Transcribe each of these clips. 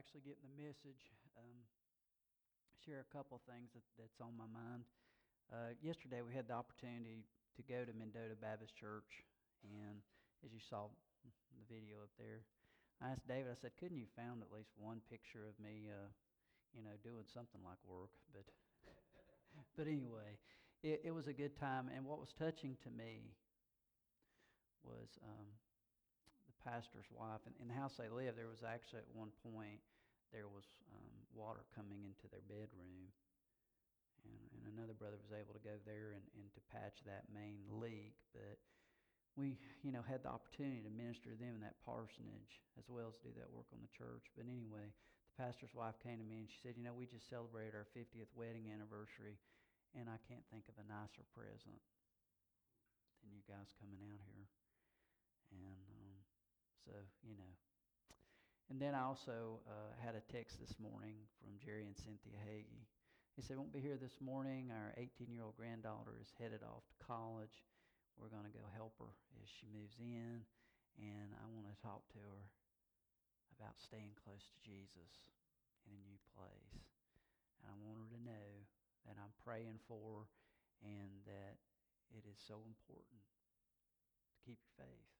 actually getting the message, um, share a couple things that, that's on my mind. Uh, yesterday, we had the opportunity to go to Mendota Baptist Church, and as you saw the video up there, I asked David. I said, "Couldn't you found at least one picture of me, uh, you know, doing something like work?" But, but anyway, it, it was a good time, and what was touching to me was. Um, the pastor's wife, and in the house they lived, there was actually at one point there was um, water coming into their bedroom, and, and another brother was able to go there and, and to patch that main leak. But we, you know, had the opportunity to minister to them in that parsonage as well as do that work on the church. But anyway, the pastor's wife came to me and she said, "You know, we just celebrated our 50th wedding anniversary, and I can't think of a nicer present than you guys coming out here." And um, so, you know. And then I also uh, had a text this morning from Jerry and Cynthia Hagee. He said, Won't be here this morning. Our 18 year old granddaughter is headed off to college. We're going to go help her as she moves in. And I want to talk to her about staying close to Jesus in a new place. And I want her to know that I'm praying for her and that it is so important to keep your faith.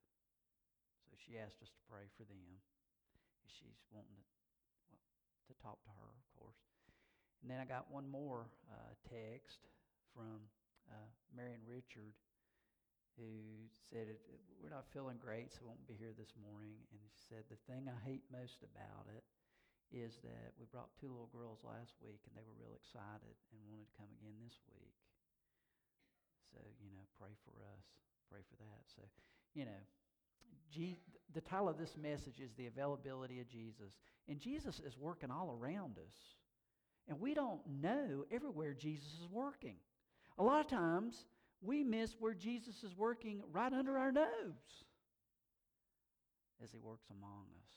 So she asked us to pray for them. She's wanting to, well, to talk to her, of course. And then I got one more uh, text from uh, Marion Richard, who said, We're not feeling great, so won't be here this morning. And she said, The thing I hate most about it is that we brought two little girls last week, and they were real excited and wanted to come again this week. So, you know, pray for us. Pray for that. So, you know, the title of this message is The Availability of Jesus. And Jesus is working all around us. And we don't know everywhere Jesus is working. A lot of times, we miss where Jesus is working right under our nose as he works among us.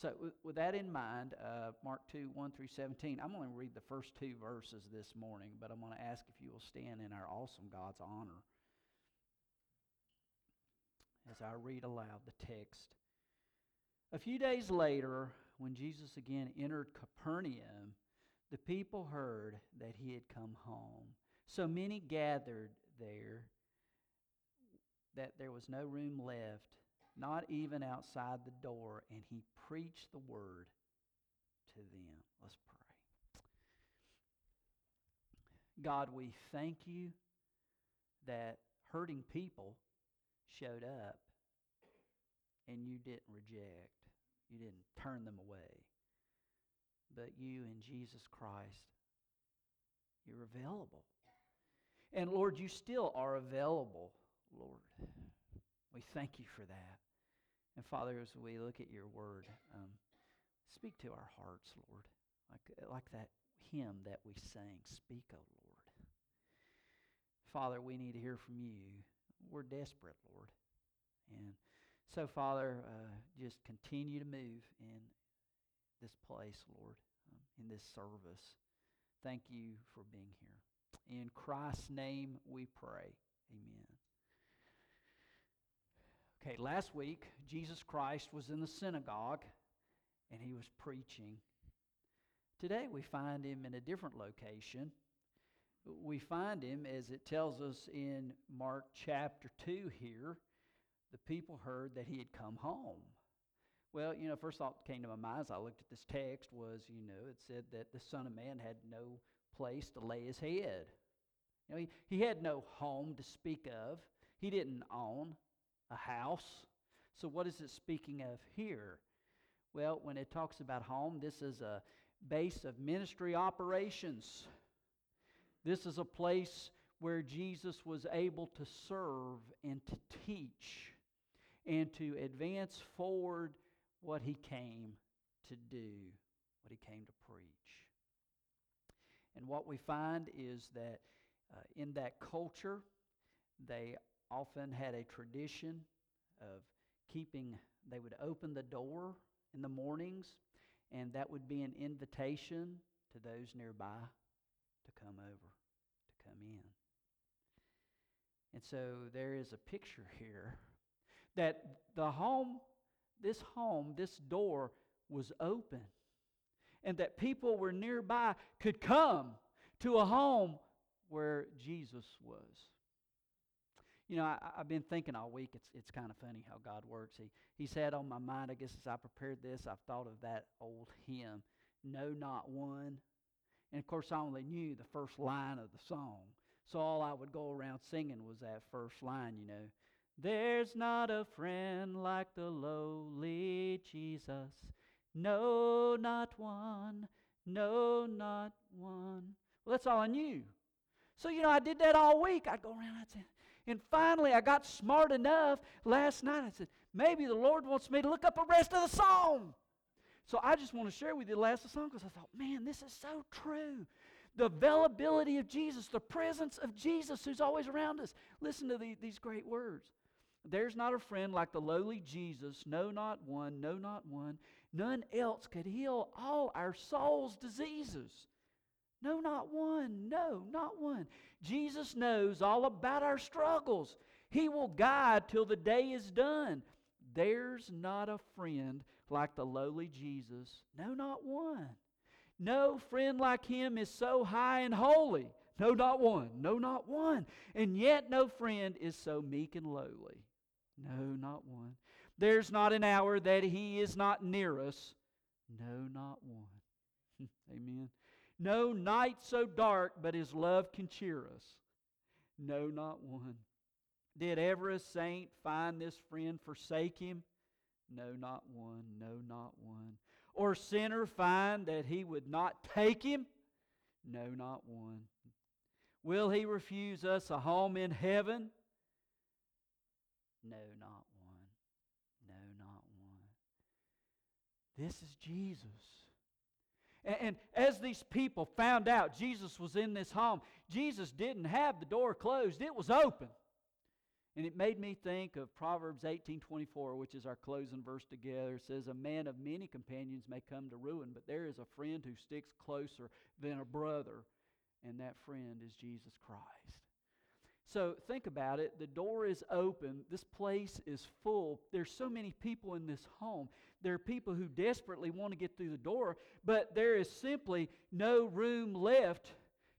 So, with that in mind, uh, Mark 2 1 through 17, I'm going to read the first two verses this morning, but I'm going to ask if you will stand in our awesome God's honor as I read aloud the text. A few days later, when Jesus again entered Capernaum, the people heard that he had come home. So many gathered there that there was no room left, not even outside the door, and he preached the word to them. Let's pray. God, we thank you that hurting people showed up and you didn't reject, you didn't turn them away, but you in Jesus Christ, you're available. And Lord, you still are available, Lord. We thank you for that. And Father, as we look at your word, um, speak to our hearts, Lord, like, like that hymn that we sang. Speak, O Lord. Father, we need to hear from you. We're desperate, Lord. And so, Father, uh, just continue to move in this place, Lord, um, in this service. Thank you for being here. In Christ's name we pray. Amen. Okay, last week, Jesus Christ was in the synagogue and he was preaching. Today, we find him in a different location we find him, as it tells us in Mark chapter 2 here, the people heard that he had come home. Well, you know, first thought that came to my mind as I looked at this text was, you know, it said that the Son of Man had no place to lay his head. You know, he, he had no home to speak of. He didn't own a house. So what is it speaking of here? Well, when it talks about home, this is a base of ministry operations. This is a place where Jesus was able to serve and to teach and to advance forward what he came to do, what he came to preach. And what we find is that uh, in that culture, they often had a tradition of keeping, they would open the door in the mornings, and that would be an invitation to those nearby to come over, to come in. And so there is a picture here that the home, this home, this door was open and that people were nearby could come to a home where Jesus was. You know, I, have been thinking all week. It's it's kind of funny how God works. He He's had on my mind. I guess as I prepared this, I've thought of that old hymn, "No, not one." And of course, I only knew the first line of the song, so all I would go around singing was that first line. You know, there's not a friend like the lowly Jesus. No, not one. No, not one. Well, that's all I knew. So, you know, I did that all week. I'd go around, I'd say, and finally, I got smart enough last night. I said, maybe the Lord wants me to look up the rest of the song. So I just want to share with you the last song because I thought, man, this is so true. The availability of Jesus, the presence of Jesus who's always around us. Listen to the, these great words. There's not a friend like the lowly Jesus, no, not one, no, not one. None else could heal all our soul's diseases. No, not one. No, not one. Jesus knows all about our struggles. He will guide till the day is done. There's not a friend like the lowly Jesus. No, not one. No friend like him is so high and holy. No, not one. No, not one. And yet no friend is so meek and lowly. No, not one. There's not an hour that he is not near us. No, not one. Amen. No night so dark, but his love can cheer us. No, not one. Did ever a saint find this friend forsake him? No, not one. No, not one. Or sinner find that he would not take him? No, not one. Will he refuse us a home in heaven? No, not one. No, not one. This is Jesus. And, as these people found out Jesus was in this home, Jesus didn't have the door closed, it was open. And it made me think of Proverbs 18:24, which is our closing verse together. It says, "A man of many companions may come to ruin, but there is a friend who sticks closer than a brother, and that friend is Jesus Christ." So think about it. The door is open. This place is full. There's so many people in this home. There are people who desperately want to get through the door, but there is simply no room left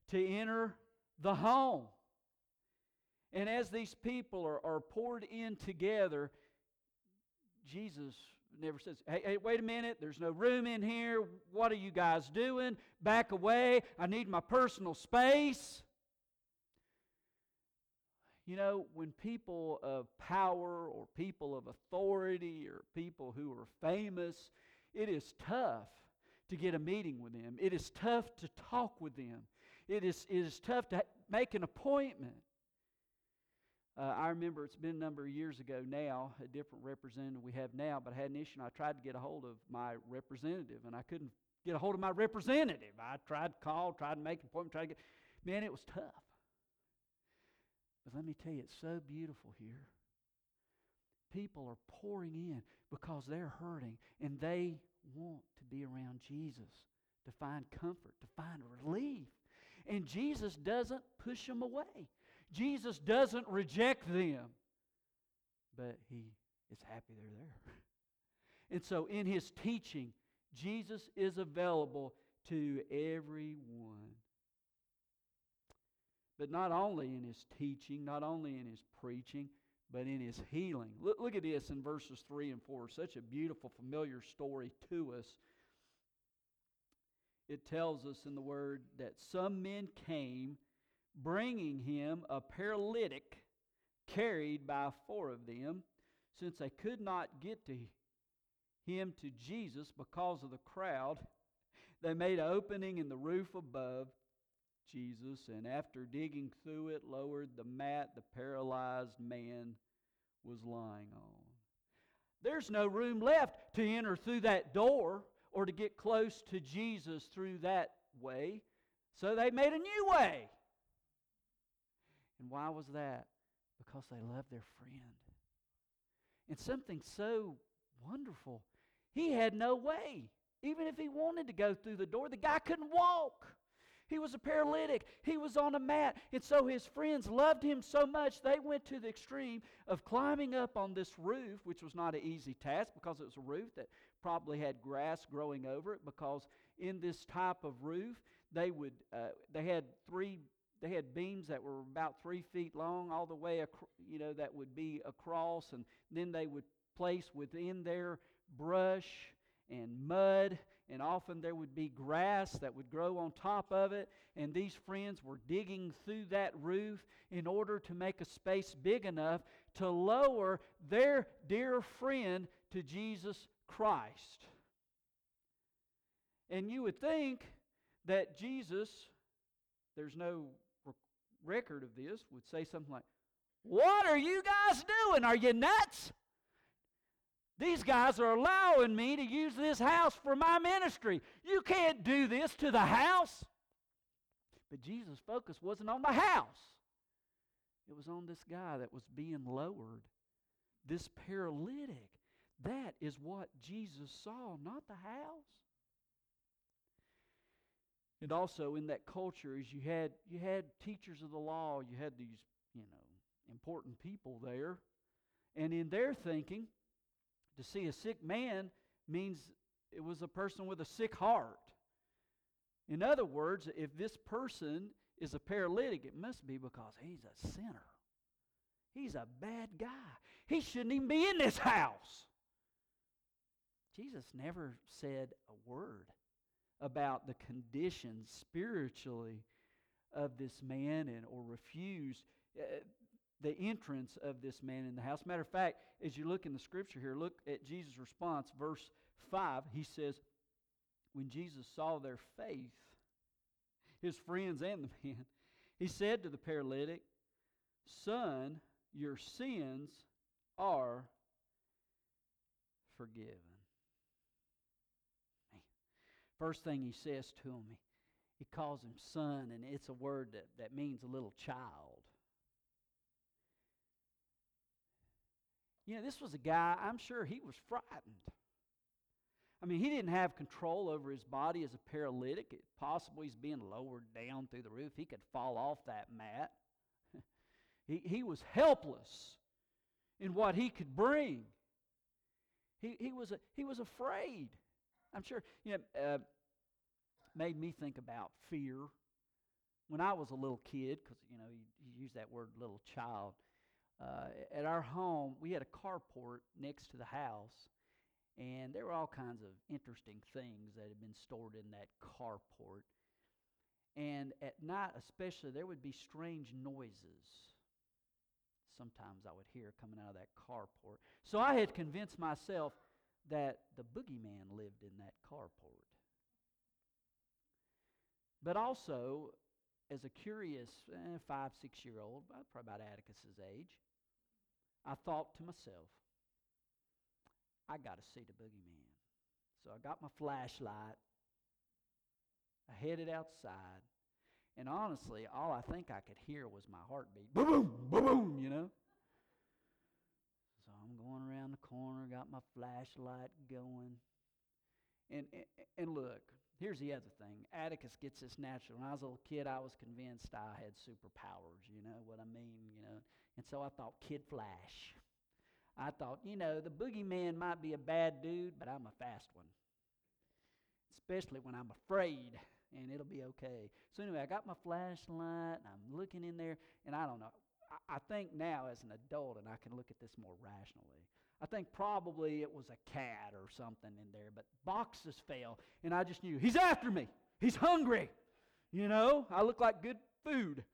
to enter the home. And as these people are, are poured in together, Jesus never says, hey, hey, wait a minute, there's no room in here. What are you guys doing? Back away. I need my personal space. You know, when people of power or people of authority or people who are famous, it is tough to get a meeting with them. It is tough to talk with them. It is, it is tough to make an appointment. Uh, I remember it's been a number of years ago now, a different representative we have now, but I had an issue and I tried to get a hold of my representative and I couldn't get a hold of my representative. I tried to call, tried to make an appointment, tried to get, man, it was tough. But let me tell you, it's so beautiful here. People are pouring in because they're hurting and they want to be around Jesus to find comfort, to find relief. And Jesus doesn't push them away. Jesus doesn't reject them, but he is happy they're there. And so in his teaching, Jesus is available to everyone. But not only in his teaching, not only in his preaching, but in his healing. Look, look at this in verses 3 and 4. Such a beautiful, familiar story to us. It tells us in the word that some men came bringing him a paralytic carried by four of them, since they could not get to him to Jesus because of the crowd. They made an opening in the roof above Jesus, and after digging through it, lowered the mat the paralyzed man was lying on. There's no room left to enter through that door or to get close to Jesus through that way. So they made a new way. And why was that? Because they loved their friend. And something so wonderful. He had no way. Even if he wanted to go through the door, the guy couldn't walk. He was a paralytic. He was on a mat. And so his friends loved him so much, they went to the extreme of climbing up on this roof, which was not an easy task because it was a roof that probably had grass growing over it. Because in this type of roof, they would uh, they had three they had beams that were about three feet long all the way you know that would be across and then they would place within their brush and mud and often there would be grass that would grow on top of it and these friends were digging through that roof in order to make a space big enough to lower their dear friend to jesus christ. And you would think that jesus there's no record of this would say something like, What are you guys doing? Are you nuts? These guys are allowing me to use this house for my ministry. You can't do this to the house. But Jesus' focus wasn't on the house, it was on this guy that was being lowered, this paralytic. That is what Jesus saw, not the house. And also in that culture is you had you had teachers of the law, you had these, you know, important people there. And in their thinking, to see a sick man means it was a person with a sick heart. In other words, if this person is a paralytic, it must be because he's a sinner. He's a bad guy. He shouldn't even be in this house. Jesus never said a word about the condition spiritually of this man and or refused uh, the entrance of this man in the house. Matter of fact, as you look in the scripture here, look at Jesus' response, verse 5. He says, When Jesus saw their faith, his friends and the man, he said to the paralytic, Son, your sins are forgiven. First thing he says to him, he, calls him son, and it's a word that, that means a little child. You know, this was a guy, I'm sure he was frightened. I mean, he didn't have control over his body as a paralytic. It, possibly he's being lowered down through the roof. He could fall off that mat. he, he was helpless in what he could bring. He, he, was, he was afraid. I'm sure, you know, uh, made me think about fear. When I was a little kid, because, you know, you, you, use that word little child, uh, at our home, we had a carport next to the house, and there were all kinds of interesting things that had been stored in that carport. And at night, especially, there would be strange noises. Sometimes I would hear coming out of that carport. So I had convinced myself that the boogeyman lived in that carport. But also, as a curious eh, five, six year old, probably about Atticus's age, I thought to myself, I got to see the boogeyman. So I got my flashlight. I headed outside. And honestly, all I think I could hear was my heartbeat. Boom, boom, boom, boom, you know? Going around the corner, got my flashlight going. And, and look, here's the other thing. Atticus gets this natural. When I was a little kid, I was convinced I had superpowers, you know what I mean, you know. And so I thought, Kid Flash. I thought, you know, the boogeyman might be a bad dude, but I'm a fast one. Especially when I'm afraid, and it'll be okay. So anyway, I got my flashlight, and I'm looking in there, and I don't know. I think now as an adult, and I can look at this more rationally, I think probably it was a cat or something in there, but boxes fell, and I just knew he's after me. He's hungry. You know, I look like good food.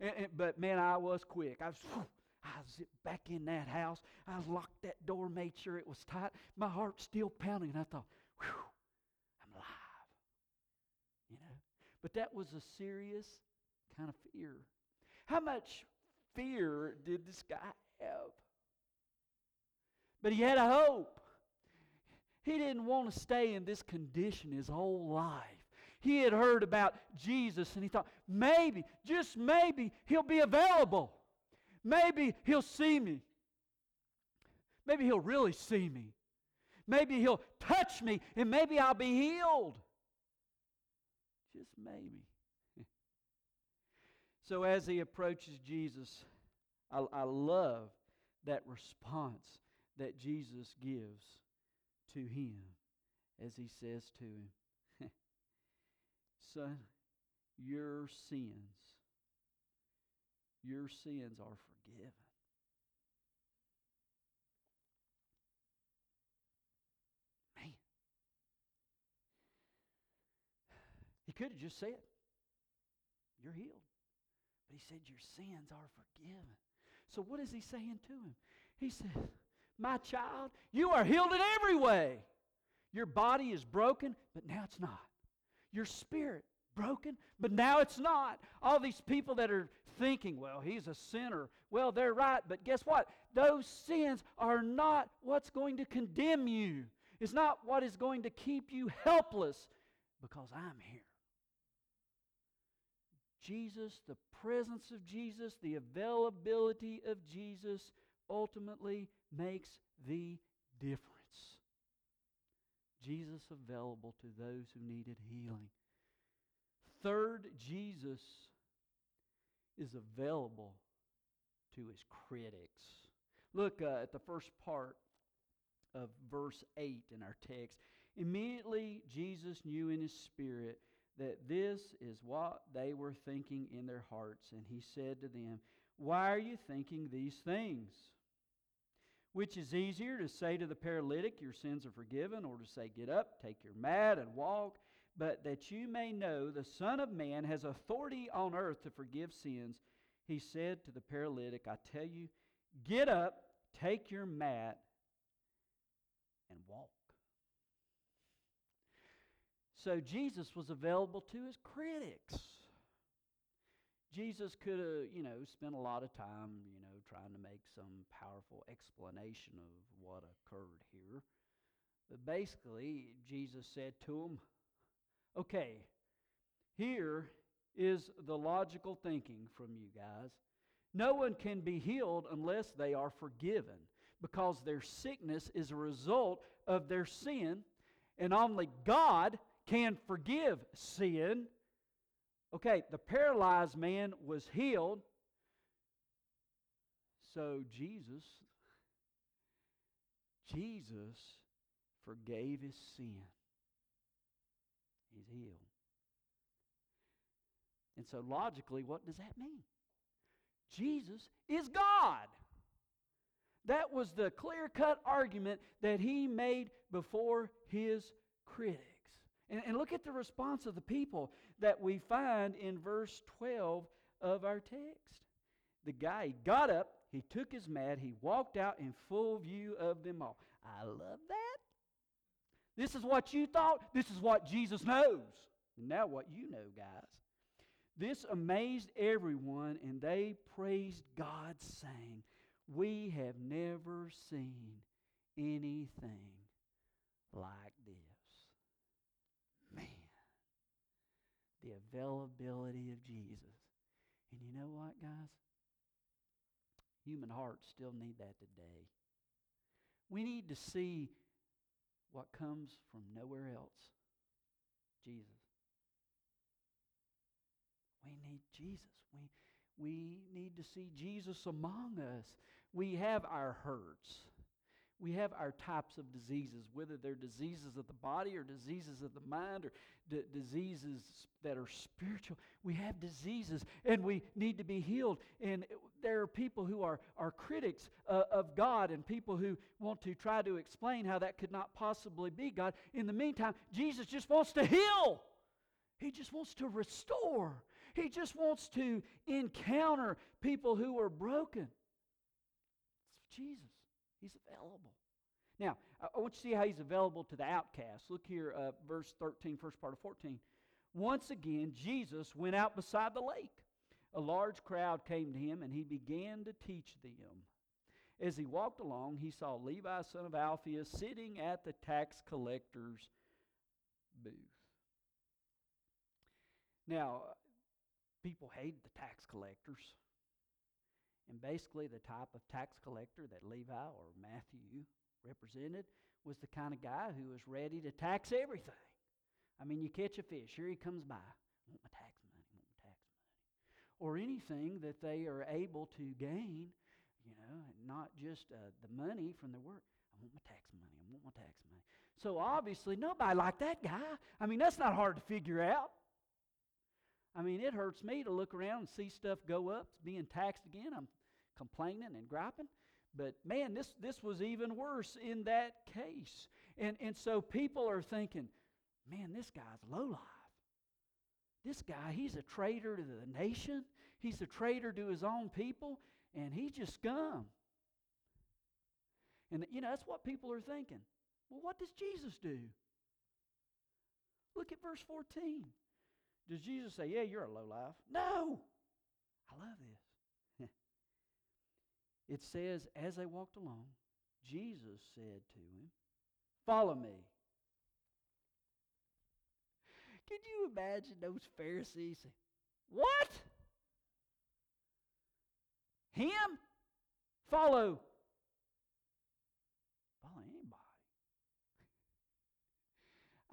And, and, but man, I was quick. I was, whew, I zipped back in that house. I locked that door, made sure it was tight. My heart's still pounding, and I thought, whew, I'm alive. You know, but that was a serious kind of fear. How much fear did this guy have? But he had a hope. He didn't want to stay in this condition his whole life. He had heard about Jesus and he thought, maybe, just maybe, he'll be available. Maybe he'll see me. Maybe he'll really see me. Maybe he'll touch me and maybe I'll be healed. Just maybe. So as he approaches Jesus, I, I love that response that Jesus gives to him as he says to him, Son, your sins, your sins are forgiven. Man. He could have just said, You're healed. But he said, Your sins are forgiven. So what is he saying to him? He says, My child, you are healed in every way. Your body is broken, but now it's not. Your spirit broken, but now it's not. All these people that are thinking, well, he's a sinner. Well, they're right, but guess what? Those sins are not what's going to condemn you. It's not what is going to keep you helpless because I'm here. Jesus, the presence of Jesus, the availability of Jesus ultimately makes the difference. Jesus available to those who needed healing. Third, Jesus is available to his critics. Look uh, at the first part of verse 8 in our text. Immediately, Jesus knew in his spirit that this is what they were thinking in their hearts, and he said to them, Why are you thinking these things? Which is easier to say to the paralytic, Your sins are forgiven, or to say, Get up, take your mat, and walk? But that you may know the Son of Man has authority on earth to forgive sins, he said to the paralytic, I tell you, get up, take your mat, and walk. So Jesus was available to his critics. Jesus could have, you know, spent a lot of time, you know, trying to make some powerful explanation of what occurred here. But basically, Jesus said to him, okay, here is the logical thinking from you guys. No one can be healed unless they are forgiven because their sickness is a result of their sin, and only God can forgive sin. Okay, the paralyzed man was healed. So Jesus, Jesus forgave his sin. He's healed. And so logically, what does that mean? Jesus is God. That was the clear cut argument that he made before his critics. And, and look at the response of the people that we find in verse 12 of our text. The guy got up, he took his mat, he walked out in full view of them all. I love that. This is what you thought, this is what Jesus knows. Now, what you know, guys. This amazed everyone, and they praised God, saying, We have never seen anything like this. Man, the availability of Jesus. And you know what, guys? Human hearts still need that today. We need to see what comes from nowhere else Jesus. We need Jesus. We, we need to see Jesus among us. We have our hurts. We have our types of diseases, whether they're diseases of the body or diseases of the mind or d- diseases that are spiritual. We have diseases and we need to be healed. And there are people who are, are critics uh, of God and people who want to try to explain how that could not possibly be God. In the meantime, Jesus just wants to heal, He just wants to restore, He just wants to encounter people who are broken. It's Jesus. He's available. Now, I want you to see how he's available to the outcast. Look here, uh, verse 13, first part of 14. Once again, Jesus went out beside the lake. A large crowd came to him, and he began to teach them. As he walked along, he saw Levi, son of Alphaeus, sitting at the tax collector's booth. Now, people hated the tax collectors. And basically, the type of tax collector that Levi or Matthew represented was the kind of guy who was ready to tax everything. I mean, you catch a fish, here he comes by. I want my tax money, I want my tax money. or anything that they are able to gain, you know, not just uh, the money from their work. I want my tax money. I want my tax money. So obviously, nobody like that guy. I mean, that's not hard to figure out. I mean, it hurts me to look around and see stuff go up, being taxed again. I'm complaining and griping. But man, this, this was even worse in that case. And, and so people are thinking, man, this guy's lowlife. This guy, he's a traitor to the nation. He's a traitor to his own people, and he's just scum. And you know, that's what people are thinking. Well, what does Jesus do? Look at verse 14. Does Jesus say, Yeah, you're a lowlife? No. I love this. it says, as they walked along, Jesus said to him, Follow me. Can you imagine those Pharisees saying, What? Him? Follow. Follow anybody.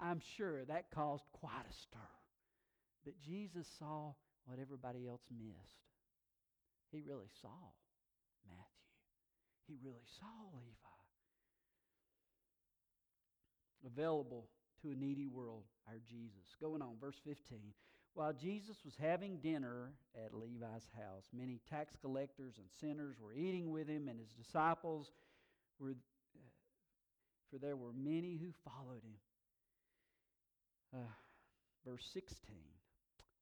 I'm sure that caused quite a stir. But Jesus saw what everybody else missed. He really saw Matthew. He really saw Levi. Available to a needy world, our Jesus. Going on, verse 15. While Jesus was having dinner at Levi's house, many tax collectors and sinners were eating with him, and his disciples were, uh, for there were many who followed him. Uh, verse 16.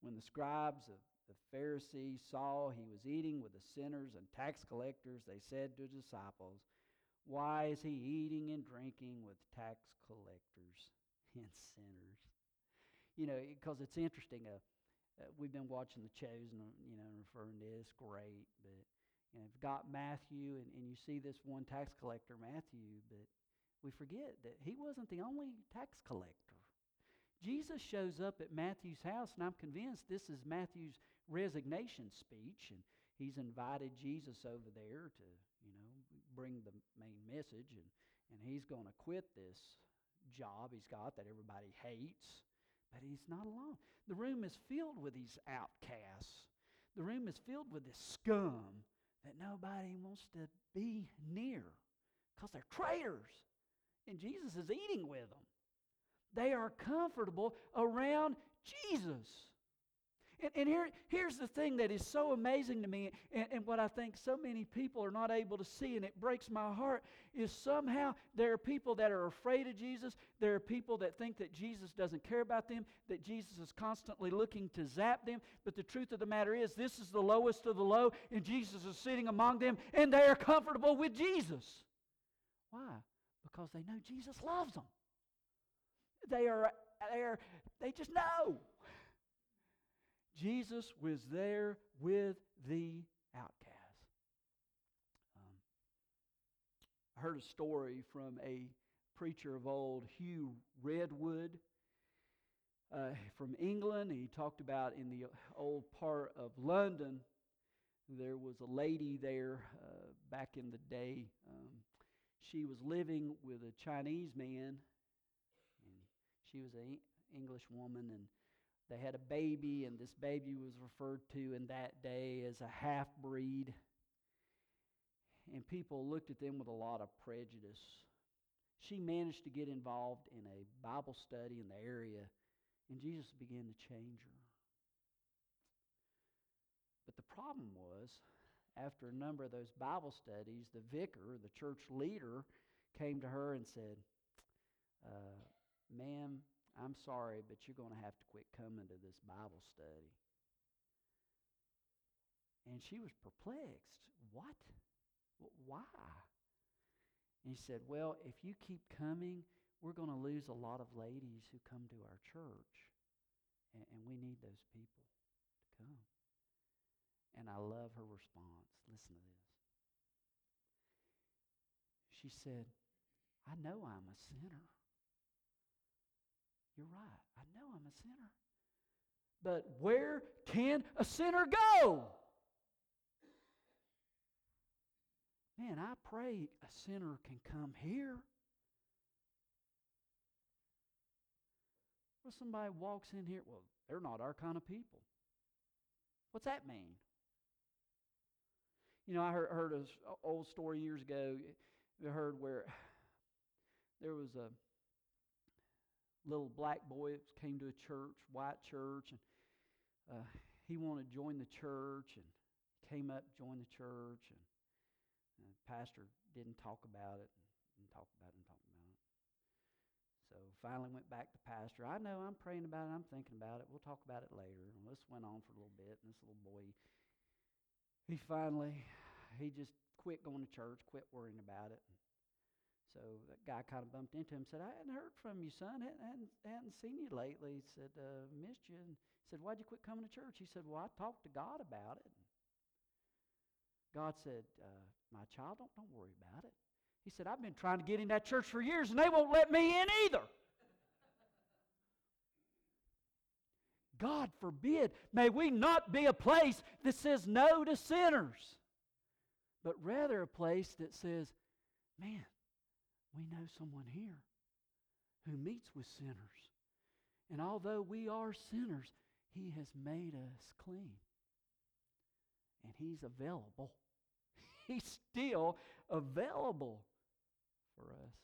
When the scribes of the Pharisees saw he was eating with the sinners and tax collectors, they said to the disciples, Why is he eating and drinking with tax collectors and sinners? You know, because it's interesting. Uh, uh, we've been watching The Chosen, you know, referring to. It's great. But, you know, you've got Matthew, and, and you see this one tax collector, Matthew, but we forget that he wasn't the only tax collector. Jesus shows up at Matthew's house, and I'm convinced this is Matthew's resignation speech, and he's invited Jesus over there to, you know, bring the main message, and, and he's going to quit this job he's got that everybody hates. But he's not alone. The room is filled with these outcasts. The room is filled with this scum that nobody wants to be near because they're traitors. And Jesus is eating with them. They are comfortable around Jesus. And, and here, here's the thing that is so amazing to me, and, and what I think so many people are not able to see, and it breaks my heart, is somehow there are people that are afraid of Jesus. There are people that think that Jesus doesn't care about them, that Jesus is constantly looking to zap them. But the truth of the matter is, this is the lowest of the low, and Jesus is sitting among them, and they are comfortable with Jesus. Why? Because they know Jesus loves them. They are, they are, they just know. Jesus was there with the outcast. Um, I heard a story from a preacher of old, Hugh Redwood, uh, from England. He talked about in the old part of London, there was a lady there uh, back in the day. Um, she was living with a Chinese man she was an English woman, and they had a baby, and this baby was referred to in that day as a half breed. And people looked at them with a lot of prejudice. She managed to get involved in a Bible study in the area, and Jesus began to change her. But the problem was, after a number of those Bible studies, the vicar, the church leader, came to her and said, uh, Ma'am, I'm sorry, but you're going to have to quit coming to this Bible study. And she was perplexed. What? Why? And he said, Well, if you keep coming, we're going to lose a lot of ladies who come to our church. And, and we need those people to come. And I love her response. Listen to this. She said, I know I'm a sinner. You're right. I know I'm a sinner. But where can a sinner go? Man, I pray a sinner can come here. Well, somebody walks in here, well, they're not our kind of people. What's that mean? You know, I heard, heard an old story years ago. I heard where there was a little black boy came to a church, white church, and uh, he wanted to join the church and came up, joined the church, and, and the pastor didn't talk about it, and talk about it, and talk about it. So finally went back to pastor. I know I'm praying about it. I'm thinking about it. We'll talk about it later. And this went on for a little bit, and this little boy, he finally, he just quit going to church, quit worrying about it. So that guy kind of bumped into him, and said, I hadn't heard from you, son. I hadn't, hadn't seen you lately. He said, uh, missed you. And he said, why'd you quit coming to church? He said, well, I talked to God about it. God said, uh, my child, don't, don't worry about it. He said, I've been trying to get in that church for years, and they won't let me in either. God forbid, may we not be a place that says no to sinners, but rather a place that says, man, we know someone here who meets with sinners. And although we are sinners, He has made us clean. And He's available. He's still available for us.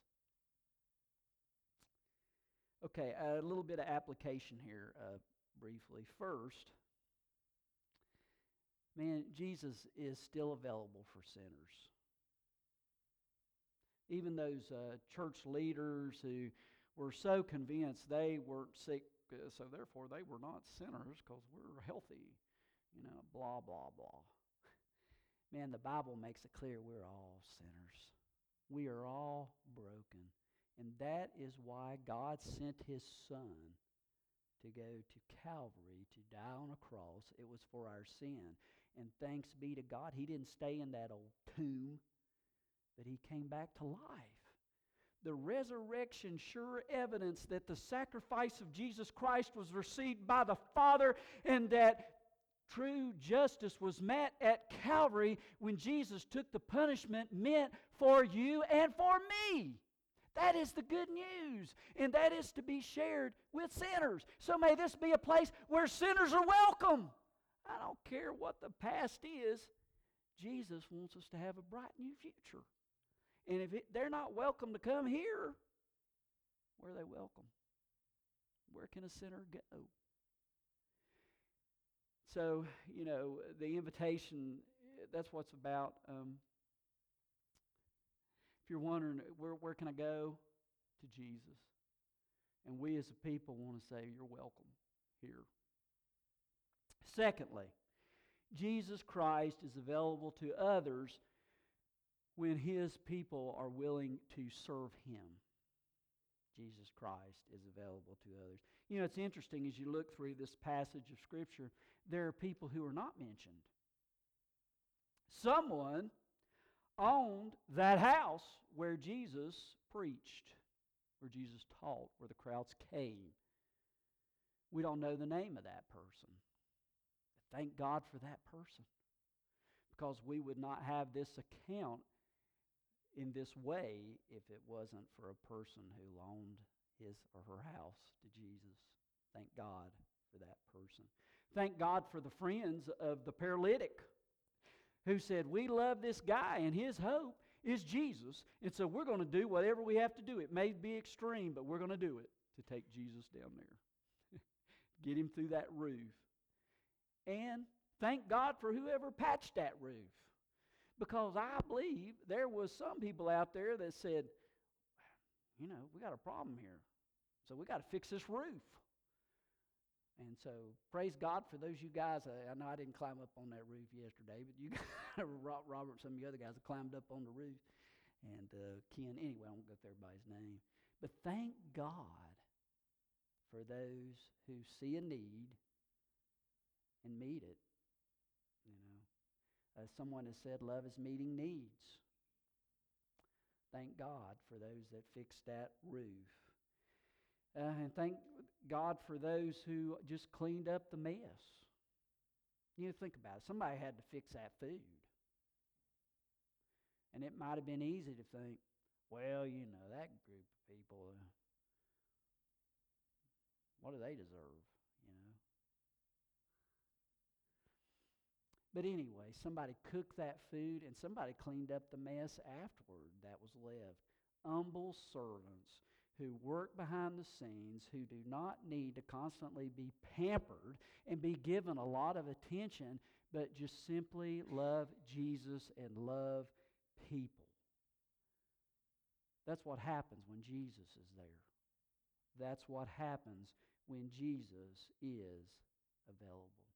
Okay, a little bit of application here, uh, briefly. First, man, Jesus is still available for sinners even those uh, church leaders who were so convinced they weren't sick, uh, so therefore they were not sinners because we're healthy, you know, blah, blah, blah. Man, the Bible makes it clear we're all sinners. We are all broken. And that is why God sent his Son to go to Calvary to die on a cross. It was for our sin. And thanks be to God, he didn't stay in that old tomb that he came back to life. The resurrection sure evidence that the sacrifice of Jesus Christ was received by the Father and that true justice was met at Calvary when Jesus took the punishment meant for you and for me. That is the good news, and that is to be shared with sinners. So may this be a place where sinners are welcome. I don't care what the past is, Jesus wants us to have a bright new future. And if it, they're not welcome to come here, where are they welcome? Where can a sinner go? So, you know, the invitation, that's what's about. Um, if you're wondering, where, where can I go? To Jesus. And we as a people want to say, you're welcome here. Secondly, Jesus Christ is available to others when his people are willing to serve him. Jesus Christ is available to others. You know, it's interesting as you look through this passage of Scripture, there are people who are not mentioned. Someone owned that house where Jesus preached, where Jesus taught, where the crowds came. We don't know the name of that person. Thank God for that person. Because we would not have this account in this way if it wasn't for a person who loaned his or her house to Jesus. Thank God for that person. Thank God for the friends of the paralytic who said, We love this guy, and his hope is Jesus. And so we're going to do whatever we have to do. It may be extreme, but we're going to do it to take Jesus down there, get him through that roof. And thank God for whoever patched that roof because I believe there was some people out there that said, you know, we got a problem here. So we got to fix this roof. And so praise God for those you guys. Uh, I know I didn't climb up on that roof yesterday, but you Robert, some of the other guys climbed up on the roof. And uh, Ken, anyway, I won't go through everybody's name. But thank God for those who see a need and meet it as someone has said, love is meeting needs. Thank God for those that fixed that roof. Uh, and thank God for those who just cleaned up the mess. You know, think about it. Somebody had to fix that food. And it might have been easy to think, well, you know, that group of people, uh, what do they deserve? You know. But anyway, somebody cooked that food and somebody cleaned up the mess afterward that was left. Humble servants who work behind the scenes, who do not need to constantly be pampered and be given a lot of attention, but just simply love Jesus and love people. That's what happens when Jesus is there. That's what happens when Jesus is available.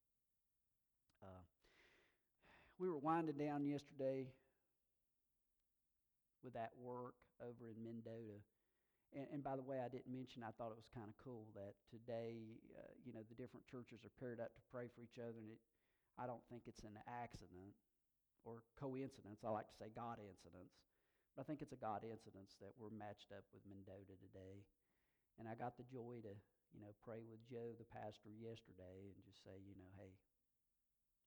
We were winding down yesterday with that work over in Mendota. And, and, by the way, I didn't mention, I thought it was kind of cool that today, uh, you know, the different churches are paired up to pray for each other. And it, I don't think it's an accident or coincidence. I like to say God incidents. But I think it's a God incidence that we're matched up with Mendota today. And I got the joy to, you know, pray with Joe, the pastor, yesterday and just say, you know, hey,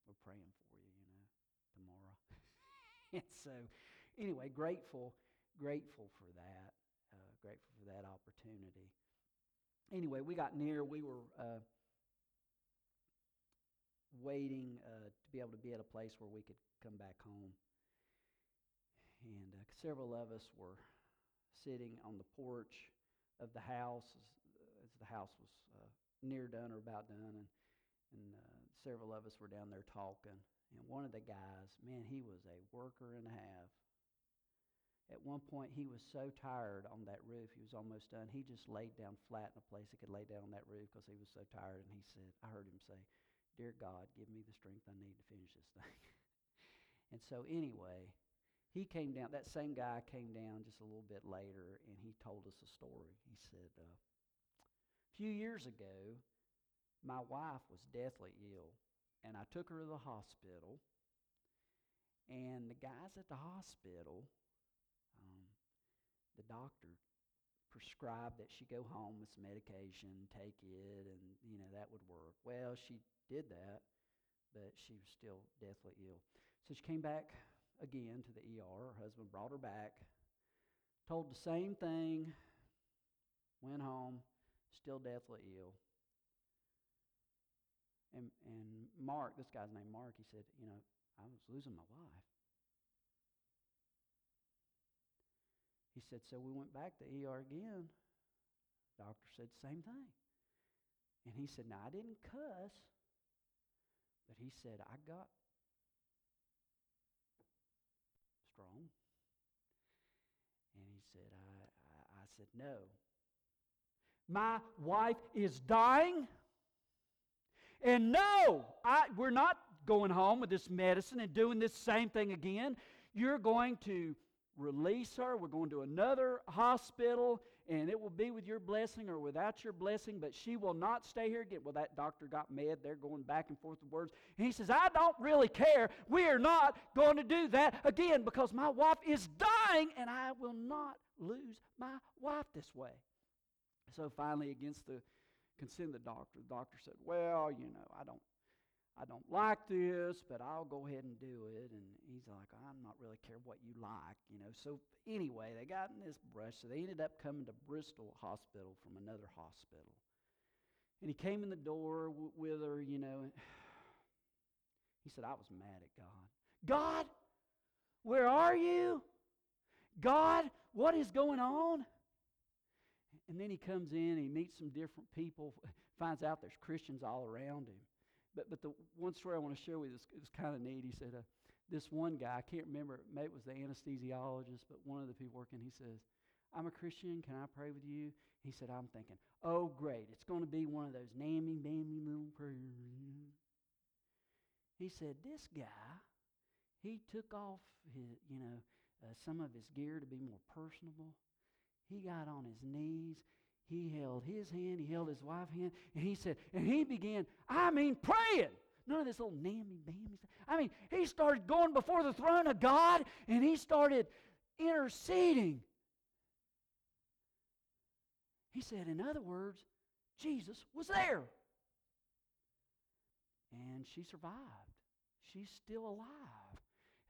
we're praying for. And so, anyway, grateful, grateful for that grateful for that opportunity. Anyway, we got near. We were uh, waiting uh, to be able to be at a place where we could come back home. And uh, several of us were sitting on the porch of the house as, as the house was uh, near done or about done. And, and uh, several of us were down there talking. And one of the guys, man, he was a worker and a half. At one point, he was so tired on that roof, he was almost done. He just laid down flat in a place he could lay down on that roof because he was so tired. And he said, I heard him say, Dear God, give me the strength I need to finish this thing. and so, anyway, he came down, that same guy came down just a little bit later, and he told us a story. He said, uh, A few years ago, my wife was deathly ill, and I took her to the hospital. And the guys at the hospital the doctor prescribed that she go home with some medication, take it, and you know that would work. Well, she did that, but she was still deathly ill. So she came back again to the ER. Her husband brought her back, told the same thing, went home, still deathly ill. And and Mark, this guy's named Mark, he said, you know, I was losing my wife. He said, So we went back to ER again. Doctor said the same thing. And he said, Now I didn't cuss, but he said, I got strong. And he said, I, I, I said, No. My wife is dying. And no, I, we're not going home with this medicine and doing this same thing again. You're going to release her. We're going to another hospital, and it will be with your blessing or without your blessing, but she will not stay here again. Well, that doctor got mad. They're going back and forth with words. And he says, I don't really care. We are not going to do that again because my wife is dying, and I will not lose my wife this way. So finally, against the consent of the doctor, the doctor said, Well, you know, I don't I don't like this, but I'll go ahead and do it. And he's like, I'm not really care what you like, you know. So anyway, they got in this brush. So they ended up coming to Bristol Hospital from another hospital. And he came in the door w- with her, you know. He said, I was mad at God. God, where are you? God, what is going on? And then he comes in, he meets some different people, finds out there's Christians all around him. But, but the one story I want to share with you is, is kind of neat. He said, uh, this one guy, I can't remember, maybe it was the anesthesiologist, but one of the people working, he says, I'm a Christian. Can I pray with you? He said, I'm thinking, oh, great. It's going to be one of those namby bamby little prayers. He said, this guy, he took off his, you know, uh, some of his gear to be more personable. He got on his knees he held his hand, he held his wife's hand, and he said, and he began, I mean, praying. None of this little namby bamby stuff. I mean, he started going before the throne of God and he started interceding. He said, in other words, Jesus was there. And she survived. She's still alive.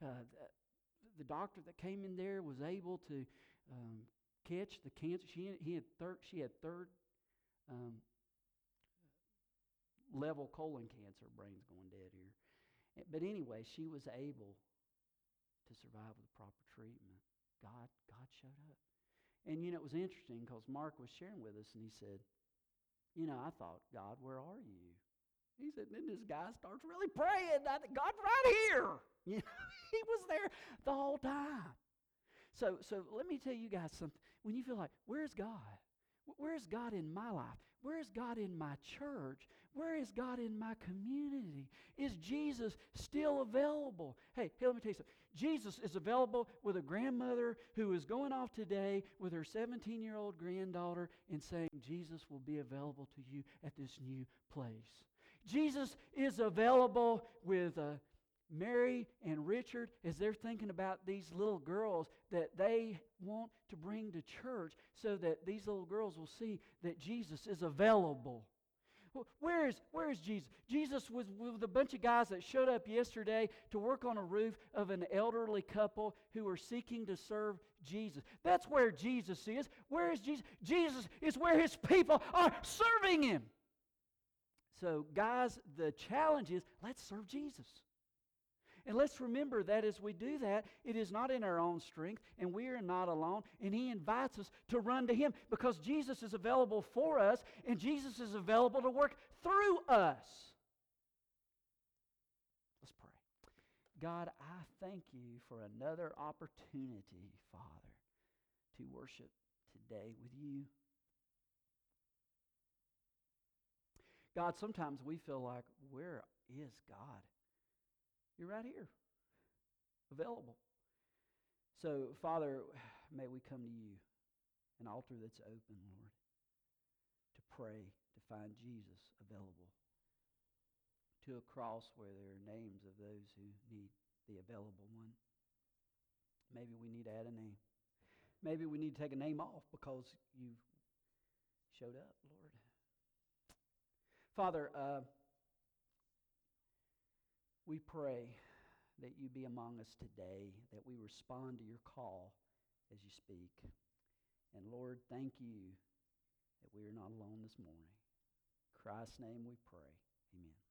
Uh, the, the, doctor that came in there was able to um, catch the cancer. She, he had third, she had third um, level colon cancer. Brain's going dead here. But anyway, she was able to survive with proper treatment. God, God showed up. And you know, it was interesting because Mark was sharing with us and he said, You know, I thought, God, where are you? He said, then this guy starts really praying. I think, God's right here. You know, he was there the whole time. So, so let me tell you guys something. When you feel like, where's God? Where's God in my life? Where is God in my church? Where is God in my community? Is Jesus still available? Hey, hey, let me tell you something. Jesus is available with a grandmother who is going off today with her 17 year old granddaughter and saying, Jesus will be available to you at this new place. Jesus is available with uh, Mary and Richard as they're thinking about these little girls that they want to bring to church so that these little girls will see that Jesus is available. Where is, where is Jesus? Jesus was with a bunch of guys that showed up yesterday to work on a roof of an elderly couple who were seeking to serve Jesus. That's where Jesus is. Where is Jesus? Jesus is where his people are serving him. So, guys, the challenge is let's serve Jesus. And let's remember that as we do that, it is not in our own strength, and we are not alone. And He invites us to run to Him because Jesus is available for us, and Jesus is available to work through us. Let's pray. God, I thank you for another opportunity, Father, to worship today with you. God, sometimes we feel like, where is God? You're right here, available. So, Father, may we come to you, an altar that's open, Lord, to pray, to find Jesus available, to a cross where there are names of those who need the available one. Maybe we need to add a name. Maybe we need to take a name off because you've showed up, Lord. Father, uh, we pray that you be among us today, that we respond to your call as you speak. And Lord, thank you that we are not alone this morning. In Christ's name we pray. Amen.